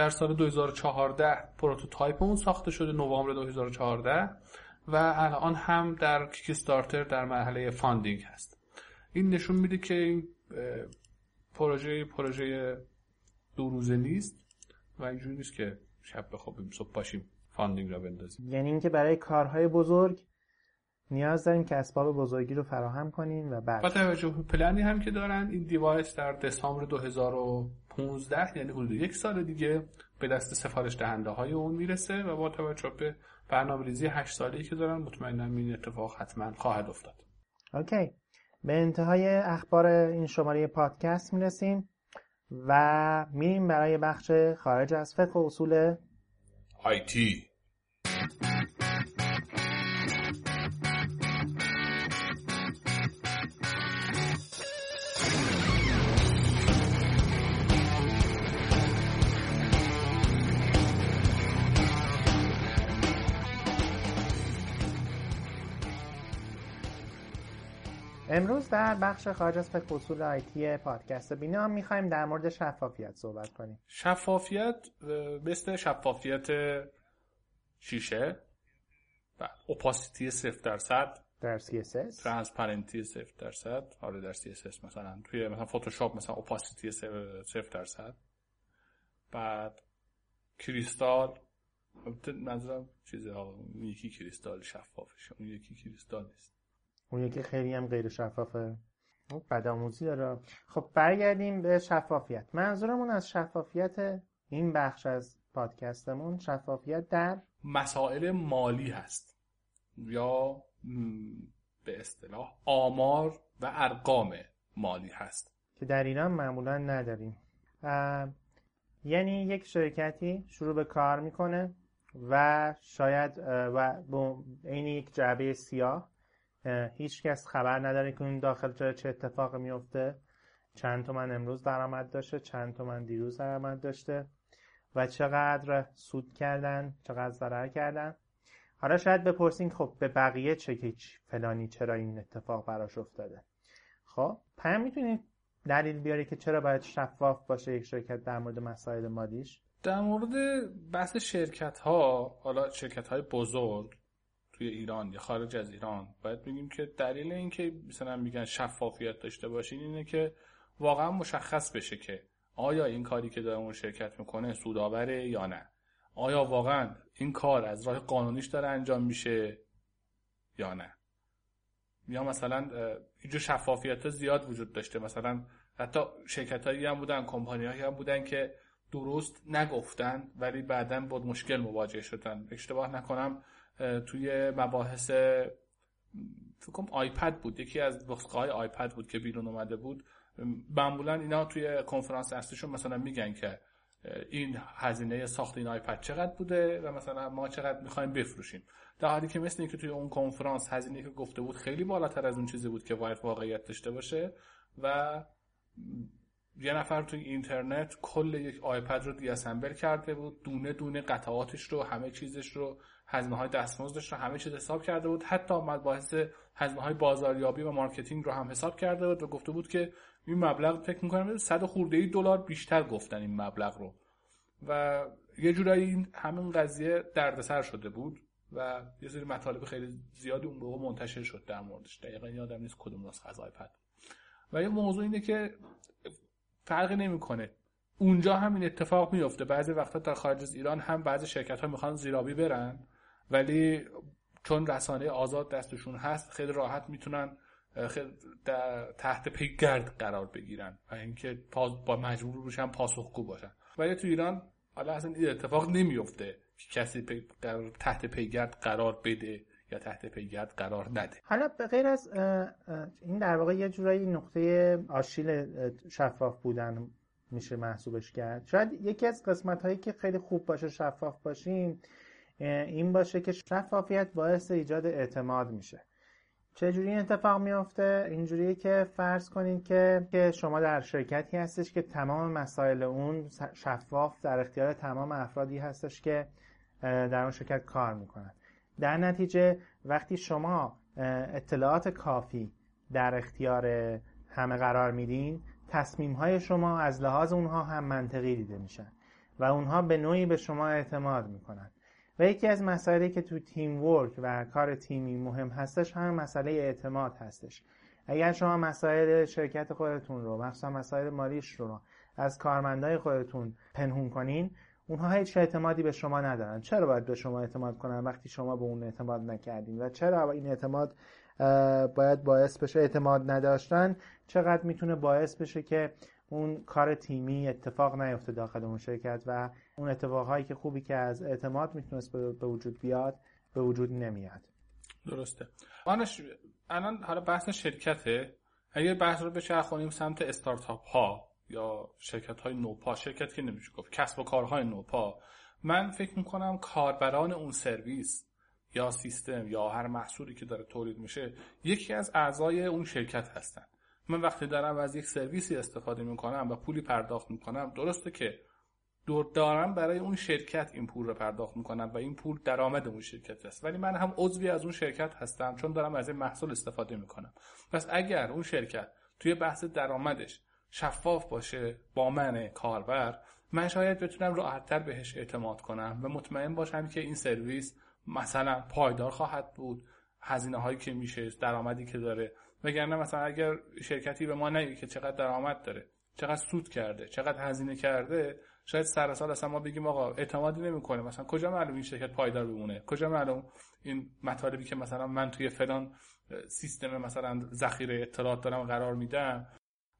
در سال 2014 prototype اون ساخته شده نوامبر 2014 و الان هم در Kickstarter در مرحله funding هست. این نشون میده که این پروژه پروژه دو روزه نیست و اینجوری نیست که شب بخوابیم صبح پاشیم funding راه بندازیم. یعنی اینکه برای کارهای بزرگ نیاز داریم که اسباب بزرگی رو فراهم کنیم و بعد. با توجه پلنی هم که دارن این device در دسامبر 2015 یعنی حدود یک سال دیگه به دست سفارش دهنده های اون می‌رسه و با توجه به برنامه ریزی 8 ساله که دارن مطمئنم این اتفاق حتما خواهد افتاد. اوکی. به انتهای اخبار این شماره پادکست می‌رسیم و میریم برای بخش خارج از فقه و اصول آیتی امروز در بخش خارج از اصول IT پادکست بینا می‌خوایم در مورد شفافیت صحبت کنیم. شفافیت مثل شفافیت شیشه. و opacity صفر درصد. در CSS transparency صفر درصد. آره در CSS مثلا. توی مثلا فتوشاپ مثلا opacity صفر درصد. بعد کریستال منظورم اون یکی کریستال شفافشه اون یکی کریستال نیست. اون یکی خیلی هم غیر شفافه. بدآموزی داره. خب برگردیم به شفافیت. منظورمون از شفافیت این بخش از پادکستمون شفافیت در مسائل مالی هست. یا به اصطلاح آمار و ارقام مالی هست. که در ایران معمولا نداریم. یعنی یک شرکتی شروع به کار می‌کنه و شاید و این یک جعبه سیاه هیچ کس خبر نداره که اون داخل چه اتفاق میفته. چند تومن امروز درآمد داشته چند تومن دیروز درآمد داشته. و چقدر سود کردن چقدر ضرر کردن. حالا شاید بپرسین خب به بقیه چه که فلانی چرا این اتفاق براش افتاده. خب پس می‌تونید دلیل بیاری که چرا باید شفاف باشه یک شرکت در مورد مسائل مالیش؟ در مورد بحث شرکت ها حالا شرکت های بزرگ توی ایران یا خارج از ایران. باید بگیم که دلیل اینکه مثلا میگن شفافیت داشته باشین اینه که واقعا مشخص بشه که آیا این کاری که داره اون شرکت می‌کنه سودآوره یا نه. آیا واقعا این کار از راه قانونیش داره انجام میشه یا نه. یا مثلا اینجور شفافیت ها زیاد وجود داشته. مثلا حتی شرکت هایی هم بودن کمپانی هایی هم بودن که درست نگفتن ولی بعدا با مشکل مواجه شدن. اشتباه نکنم. توی مباحث فکرم آیپد بود. یکی از نسخه های آیپد بود که بیرون اومده بود. معمولا اینا توی کنفرانس اصلیشون مثلا میگن که این هزینه ساخت این آیپد چقدر بوده و مثلا ما چقدر می‌خوایم بفروشیم. در حالی که مثل اینکه توی اون کنفرانس هزینه که گفته بود خیلی بالاتر از اون چیزی بود که باید واقعیت داشته باشه و یه نفر توی اینترنت کل یک iPad رو disassemble کرده بود دونه دونه قطعاتش رو همه چیزش رو هزینه های دستمزدش رو همه چیز حساب کرده بود. حتی بابت هزینه های بازاریابی و marketing رو هم حساب کرده بود و گفته بود که این مبلغ فکر می‌کنم 100 خورده ای دلار بیشتر گفتن این مبلغ رو. و یه جورایی این همین قضیه دردسر شده بود و یه سری مطالب خیلی زیادی اون موقع منتشر شد در موردش. دقیقا یادم نیست کدوم نسخه iPad. و یه موضوع اینه که فرقی نمی‌کنه. اونجا همین اتفاق میفته بعضی وقتا در خارج از ایران هم بعضی شرکت ها می‌خوان زیرابی برن. ولی چون رسانه آزاد دستشون هست خیلی راحت می‌تونن خیلی تحت پیگرد قرار بگیرن و اینکه با مجبور بشن پاسخگو باشن. ولی تو ایران حالا اصلا این اتفاق نمیفته که کسی پی تحت پیگرد قرار بده یا تحت پیگرد قرار نده. حالا به غیر از این در واقع یه جورایی نقطه آشیل شفاف بودن میشه محسوبش کرد. شاید یکی از قسمت هایی که خیلی خوب باشه شفاف باشیم این باشه که شفافیت باعث ایجاد اعتماد میشه. چجوری این اتفاق میافته؟ اینجوریه که فرض کنید که که شما در شرکتی هستش که تمام مسائل اون شفاف در اختیار تمام افرادی هستش که در اون شرکت کار می‌کنن. در نتیجه وقتی شما اطلاعات کافی در اختیار همه قرار میدین تصمیم های شما از لحاظ اونها هم منطقی دیده میشن و اونها به نوعی به شما اعتماد می‌کنن. و یکی از مسائلی که تو تیم ورک و کار تیمی مهم هستش همه مسئله اعتماد هستش. اگر شما مسائل شرکت خودتون رو مخصوصا مسائل مالیش رو از کارمندای خودتون پنهون کنین اونها هیچ اعتمادی به شما ندارن. چرا باید به شما اعتماد کنن وقتی شما به اون اعتماد نکردین؟ و چرا این اعتماد باید باعث بشه اعتماد نداشتن؟ چقدر می‌تونه باعث بشه که اون کار تیمی اتفاق نیفته داخل اون شرکت و اون اتفاقهایی که خوبی که از اعتماد می‌تونست به وجود بیاد به وجود نمیاد. درسته. آنش الان حالا بحث شرکته. اگه بحث رو بچرخونیم سمت استارتاپ ها یا شرکت های نوپا شرکت که نمیشه گفت کسب و کارهای نوپا من فکر می‌کنم کاربران اون سرویس یا سیستم یا هر محصولی که داره تولید میشه یکی از اعضای اون شرکت هستن. من وقتی دارم از یک سرویسی استفاده می‌کنم و پولی پرداخت می‌کنم درسته که دور دارم برای اون شرکت این پول رو پرداخت می‌کنم و این پول درآمد اون شرکت است. ولی من هم عضوی از اون شرکت هستم چون دارم از این محصول استفاده می‌کنم. پس اگر اون شرکت توی بحث درآمدش شفاف باشه با من کاربر من شاید بتونم راحتتر بهش اعتماد کنم و مطمئن باشم که این سرویس مثلا پایدار خواهد بود. هزینه هایی که میشه درآمدی که داره وگرنه مثلا اگر شرکتی به ما نگه که چقدر درآمد داره چقدر سود کرده چقدر هزینه کرده شاید سر سال اصلا ما بگیم آقا اعتمادی نمی‌کنه. مثلا کجا معلوم این شرکت پایدار بمونه؟ کجا معلوم این مطالبی که مثلا من توی فلان سیستم مثلا ذخیره اطلاعات دارم قرار میدم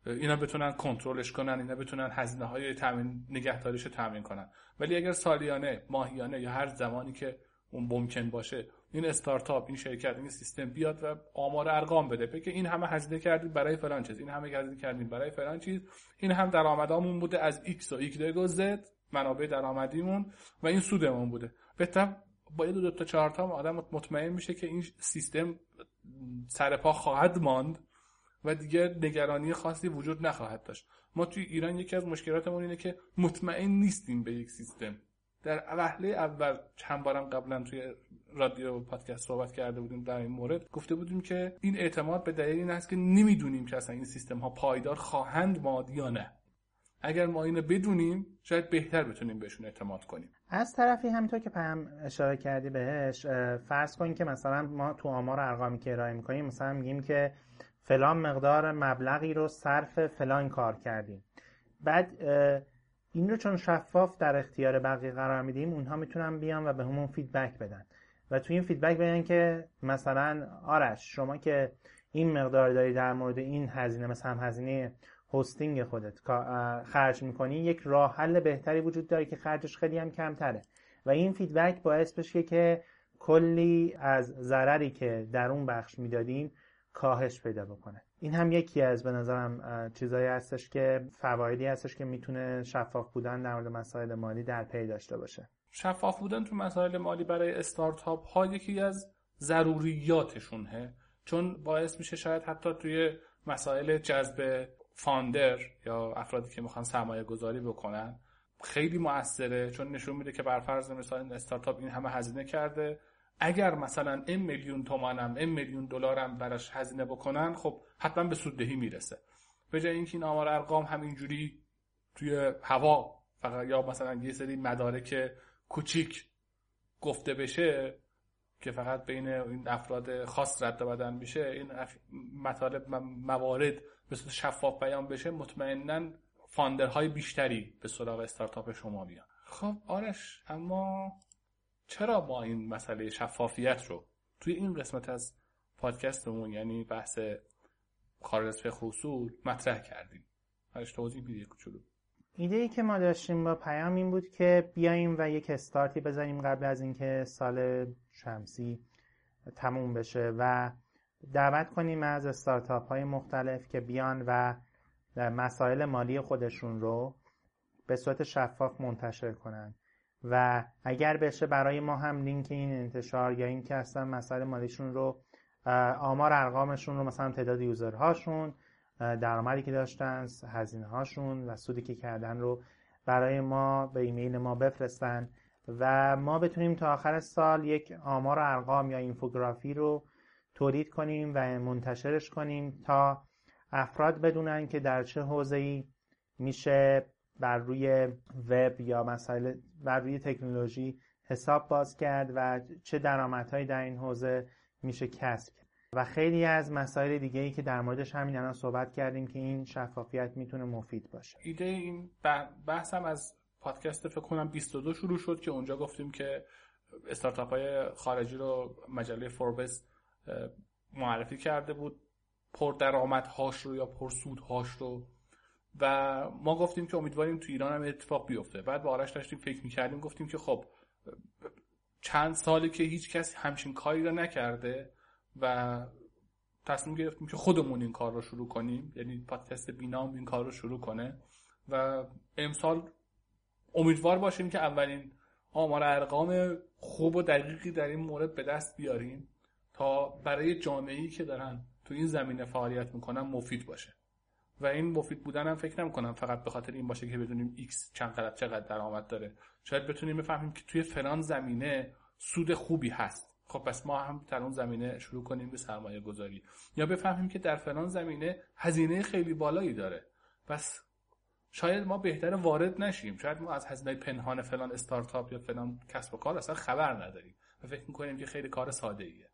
اینا بتونن کنترلش کنن اینا بتونن هزینه های تامین نگهداریش تامین کنن. ولی اگر سالیانه ماهیانه یا هر زمانی که اون ممکن باشه این استارتاپ این شرکت این سیستم بیاد و آمار ارقام بده. بگه این همه هزینه کردید برای فلان چیز این همه هزینه کردید برای فلان چیز این هم درآمدامون بوده از X و Y و Z منابع درآمدیمون و این سودمون بوده. بهتر با یه دو, دو تا چهار تا آدم مطمئن میشه که این سیستم سر پا خواهد ماند و دیگه نگرانی خاصی وجود نخواهد داشت. ما توی ایران یکی از مشکلاتمون اینه که مطمئن نیستیم به یک سیستم. در وهله اول چند بارم قبلا توی رادیو پادکست صحبت کرده بودیم در این مورد گفته بودیم که این اعتماد به دلیل این است که نمی‌دونیم که اصلا این سیستم ها پایدار خواهند ماد یا نه. اگر ما اینو بدونیم شاید بهتر بتونیم بهشون اعتماد کنیم. از طرفی همینطور که پهم اشاره کردی بهش فرض کنیم که مثلا ما تو آمار ارقامی که ارائه می‌کنیم مثلا میگیم که فلان مقدار مبلغی رو صرف فلان کار کردیم. بعد این رو چون شفاف در اختیار بقیه قرار میدیم اونها می‌تونن بیان و بهمون feedback بدن. و توی این feedback بگن که مثلا آرش شما که این مقدار داری در مورد این هزینه مثلا هزینه hosting خودت خرج می‌کنی یک راه حل بهتری وجود داره که خرجش خیلی هم کمتره. و این feedback باعث بشه که کلی از ضرری که در اون بخش می‌دادیم کاهش پیدا بکنه. این هم یکی از به نظرم چیزایی هستش که فوایدی هستش که می‌تونه شفاف بودن در مورد مسائل مالی در پی داشته باشه. شفاف بودن تو مسائل مالی برای استارتاپ ها یکی از ضروریاتشونه چون باعث میشه شاید حتی توی مسائل جذب فاندر یا افرادی که می‌خوان سرمایه گذاری بکنن خیلی موثره چون نشون میده که بر فرض مثال استارتاپ این همه هزینه کرده اگر مثلا این میلیون تومانم این میلیون دلارم براش هزینه بکنن خب حتما به سوددهی می‌رسه. به جای اینکه این آمار ارقام همینجوری توی هوا فقط یا مثلا یه سری مدارک کوچیک گفته بشه که فقط بین این افراد خاص رد بدن میشه این مطالب موارد به صورت شفاف بیان بشه مطمئنا فاندرهای بیشتری به سراغ استارتاپ شما بیان خب آرش اما چرا ما این مسئله شفافیت رو توی این قسمت از پادکستمون یعنی بحث فقه اصول مطرح کردیم؟ هرش توضیح بیدی کوچولو. ایده ای که ما داشتیم با پیام این بود که بیایم و یک استارتی بزنیم قبل از اینکه سال شمسی تموم بشه و دعوت کنیم از استارتاپ های مختلف که بیان و مسائل مالی خودشون رو به صورت شفاف منتشر کنن. و اگر بشه برای ما هم لینک این انتشار یا این که اصلا مسائل مالیشون رو آمار ارقامشون رو مثلا تعداد یوزرهاشون درآمدی که داشتن هزینه هاشون و سودی که کردن رو برای ما به ایمیل ما بفرستن و ما بتونیم تا آخر سال یک آمار و ارقام یا اینفوگرافی رو تولید کنیم و منتشرش کنیم تا افراد بدونن که در چه حوزه‌ای میشه بر روی وب یا مسائل بر روی تکنولوژی حساب باز کرد و چه درآمدهایی در این حوزه میشه کسب کرد. و خیلی از مسائل دیگه ای که در موردش همین الان صحبت کردیم که این شفافیت می‌تونه مفید باشه. ایده این بحثم از پادکست فکر کنم 22 شروع شد که اونجا گفتیم که استارتاپ های خارجی رو مجله فوربس معرفی کرده بود. پر درآمد هاش رو یا پر سود هاش رو و ما گفتیم که امیدواریم تو ایران هم اتفاق بیفته. بعد با آرش داشتیم فکر می‌کردیم گفتیم که خب چند سالی که هیچ کسی همچین کاری رو نکرده و تصمیم گرفتیم که خودمون این کار رو شروع کنیم. یعنی پادکست بینام این کار رو شروع کنه. و امسال امیدوار باشیم که اولین آمار ارقام خوب و دقیقی در این مورد به دست بیاریم تا برای جامعه‌ای که دارن تو این زمینه فعالیت می‌کنن مفید باشه. و این مفید بودن هم فکر نمی‌کنم فقط به خاطر این باشه که بدونیم x چند قدر چقدر درآمد داره. شاید بتونیم بفهمیم که توی فلان زمینه سود خوبی هست. خب پس ما هم در اون زمینه شروع کنیم به سرمایه گذاری. یا بفهمیم که در فلان زمینه هزینه خیلی بالایی داره. پس شاید ما بهتر وارد نشیم. شاید ما از هزینه پنهان فلان استارتاپ یا فلان کسب و کار اصلا خبر نداریم و فکر می‌کنیم که خیلی کار ساده ایه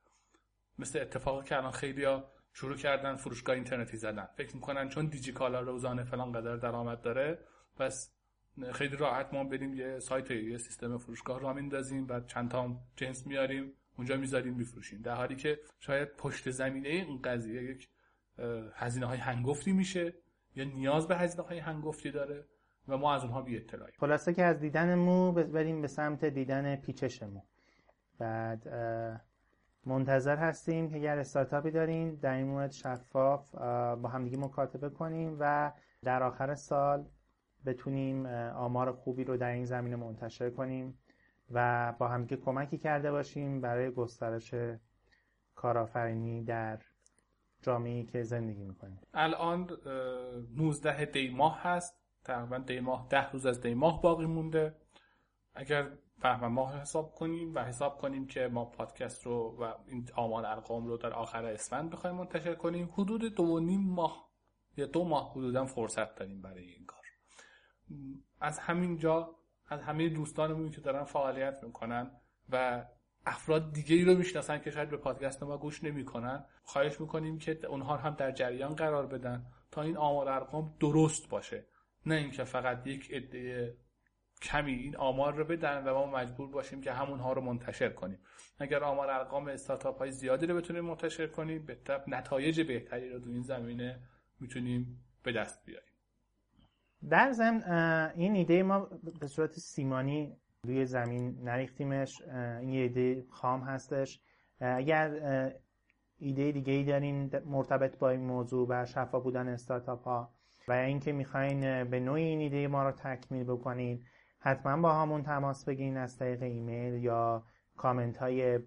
مثل اتفاقی که الان خیلی شروع کردن فروشگاه اینترنتی زدن. فکر می‌کنن چون دیجیکالا روزانه فلان قدر درآمد داره پس خیلی راحت ما بریم یه سایت یه سیستم فروشگاه را میندازیم و چند تا جنس میاریم اونجا می‌ذاریم میفروشیم. در حالی که شاید پشت زمینه این قضیه یک هزینه های هنگفتی میشه یا نیاز به هزینه های هنگفتی داره و ما از اونها بی اطلاعی خلاصه که از دیدن مو بریم به سمت دیدن پیچش مو بعد منتظر هستیم که اگر استارتاپی دارین در این مورد شفاف با همدیگه مکاتبه کنیم و در آخر سال بتونیم آمار خوبی رو در این زمینه منتشر کنیم و با همدیگه کمکی کرده باشیم برای گسترش کارآفرینی در جامعه که زندگی می‌کنیم. الان 19 دی ماه هست. تقریبا دی ماه ده روز از دی ماه باقی مونده. اگر فهم ماه حساب کنیم و حساب کنیم که ما پادکست رو و این آمار ارقام رو در آخر اسفند بخوایم منتشر کنیم. حدود دو نیم ماه یا دو ماه حدودا فرصت داریم برای این کار. از همین جا از همه دوستانمون که دارن فعالیت می‌کنن و افراد دیگه ای رو می‌شناسن که شاید به پادکست ما گوش نمی‌کنن خواهش می‌کنیم که اونها هم در جریان قرار بدن تا این آمار ارقام درست باشه. نه اینکه فقط یک عده کمی این آمار رو بدن و ما مجبور باشیم که همونها رو منتشر کنیم. اگر آمار ارقام استارتاپ های زیادی رو بتونیم منتشر کنیم به نتایج بهتری رو تو این زمینه می‌تونیم به دست بیاریم. در ضمن این ایده ما به صورت سیمانی روی زمین نریختیمش. این ایده خام هستش. اگر ایده دیگه ای دارین مرتبط با این موضوع و شفا بودن استارتاپ ها و اینکه می‌خواین به نوعی این ایده ما رو تکمیل بکنین حتما با همون تماس بگیرین از طریق ایمیل یا کامنت های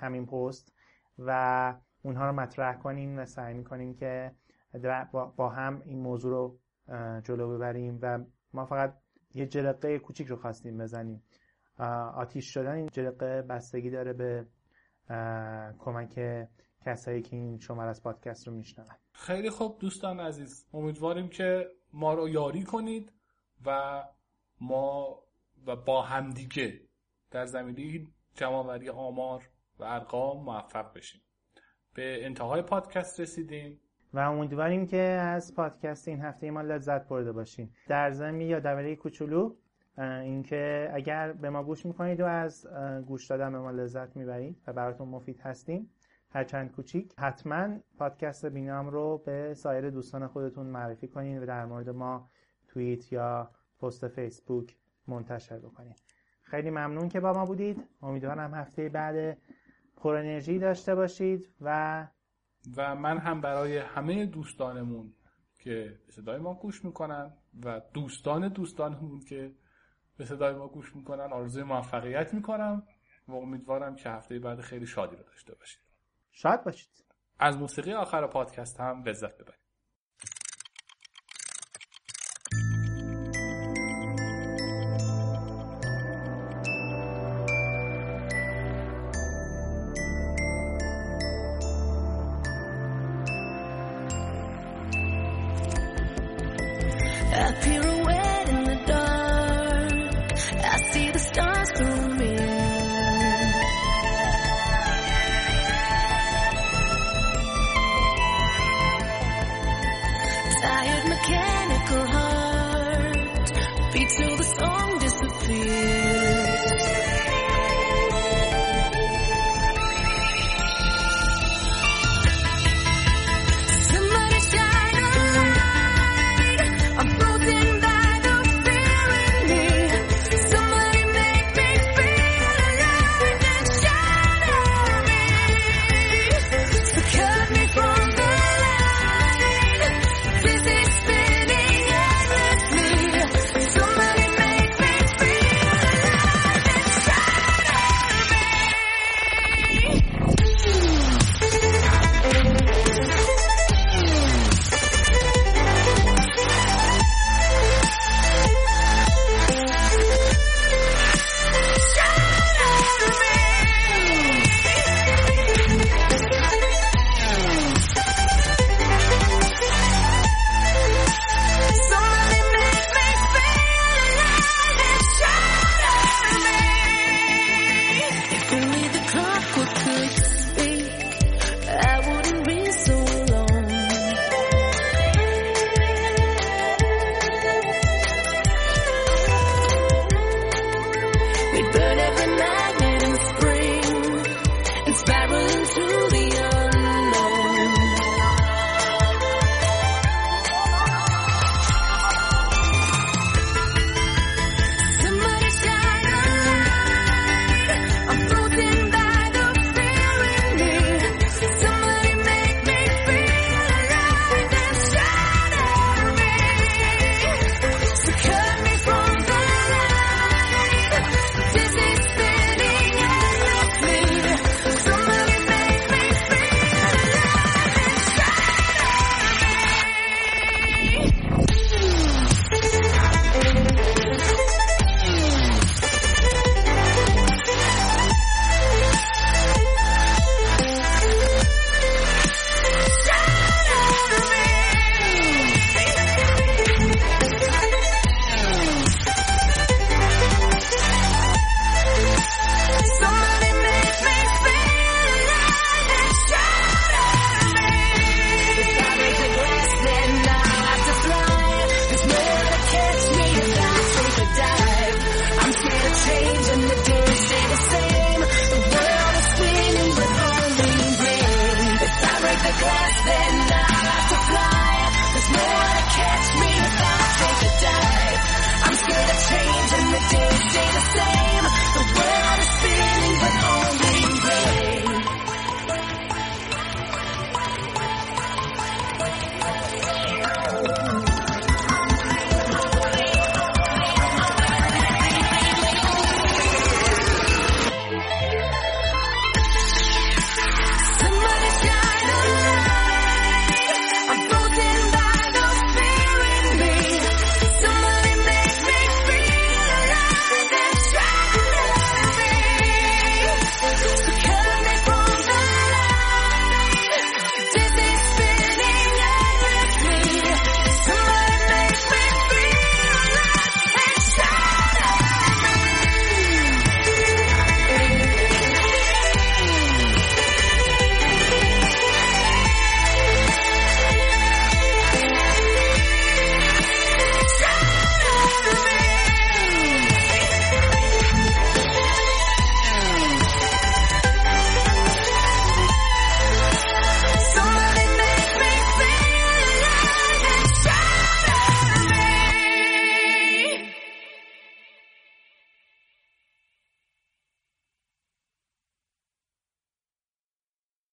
همین پست و اونها رو مطرح کنیم و سعی می‌کنیم که با هم این موضوع رو جلو ببریم و ما فقط یه جرقه کوچیک رو خواستیم بزنیم. آتیش شدن این جرقه بستگی داره به کمک کسایی که این شماره از پادکست رو میشنون. خیلی خوب دوستان عزیز امیدواریم که ما رو یاری کنید و ما و با همدیگه در زمینه جمعوری آمار و ارقام موفق بشیم. به انتهای پادکست رسیدیم. و امیدواریم که از پادکست این هفته ما لذت برده باشین. در ضمن یا دوره کوچولو اینکه اگر به ما گوش می‌کنید و از گوش دادن به ما لذت می‌برید و براتون مفید هستیم هرچند کوچیک حتما پادکست بینام رو به سایر دوستان خودتون معرفی کنین و در مورد ما توییت یا پست فیسبوک منتشر بکنید خیلی ممنون که با ما بودید. امیدوارم هفته بعد پر انرژی داشته باشید و و من هم برای همه دوستانمون که به صدای ما گوش می‌کنن و دوستان دوستانمون که به صدای ما گوش می‌کنن آرزوی موفقیت می‌کنم و امیدوارم که هفته بعد خیلی شادی رو داشته باشید. شاد باشید. از موسیقی آخر پادکست هم لذت ببرید. change.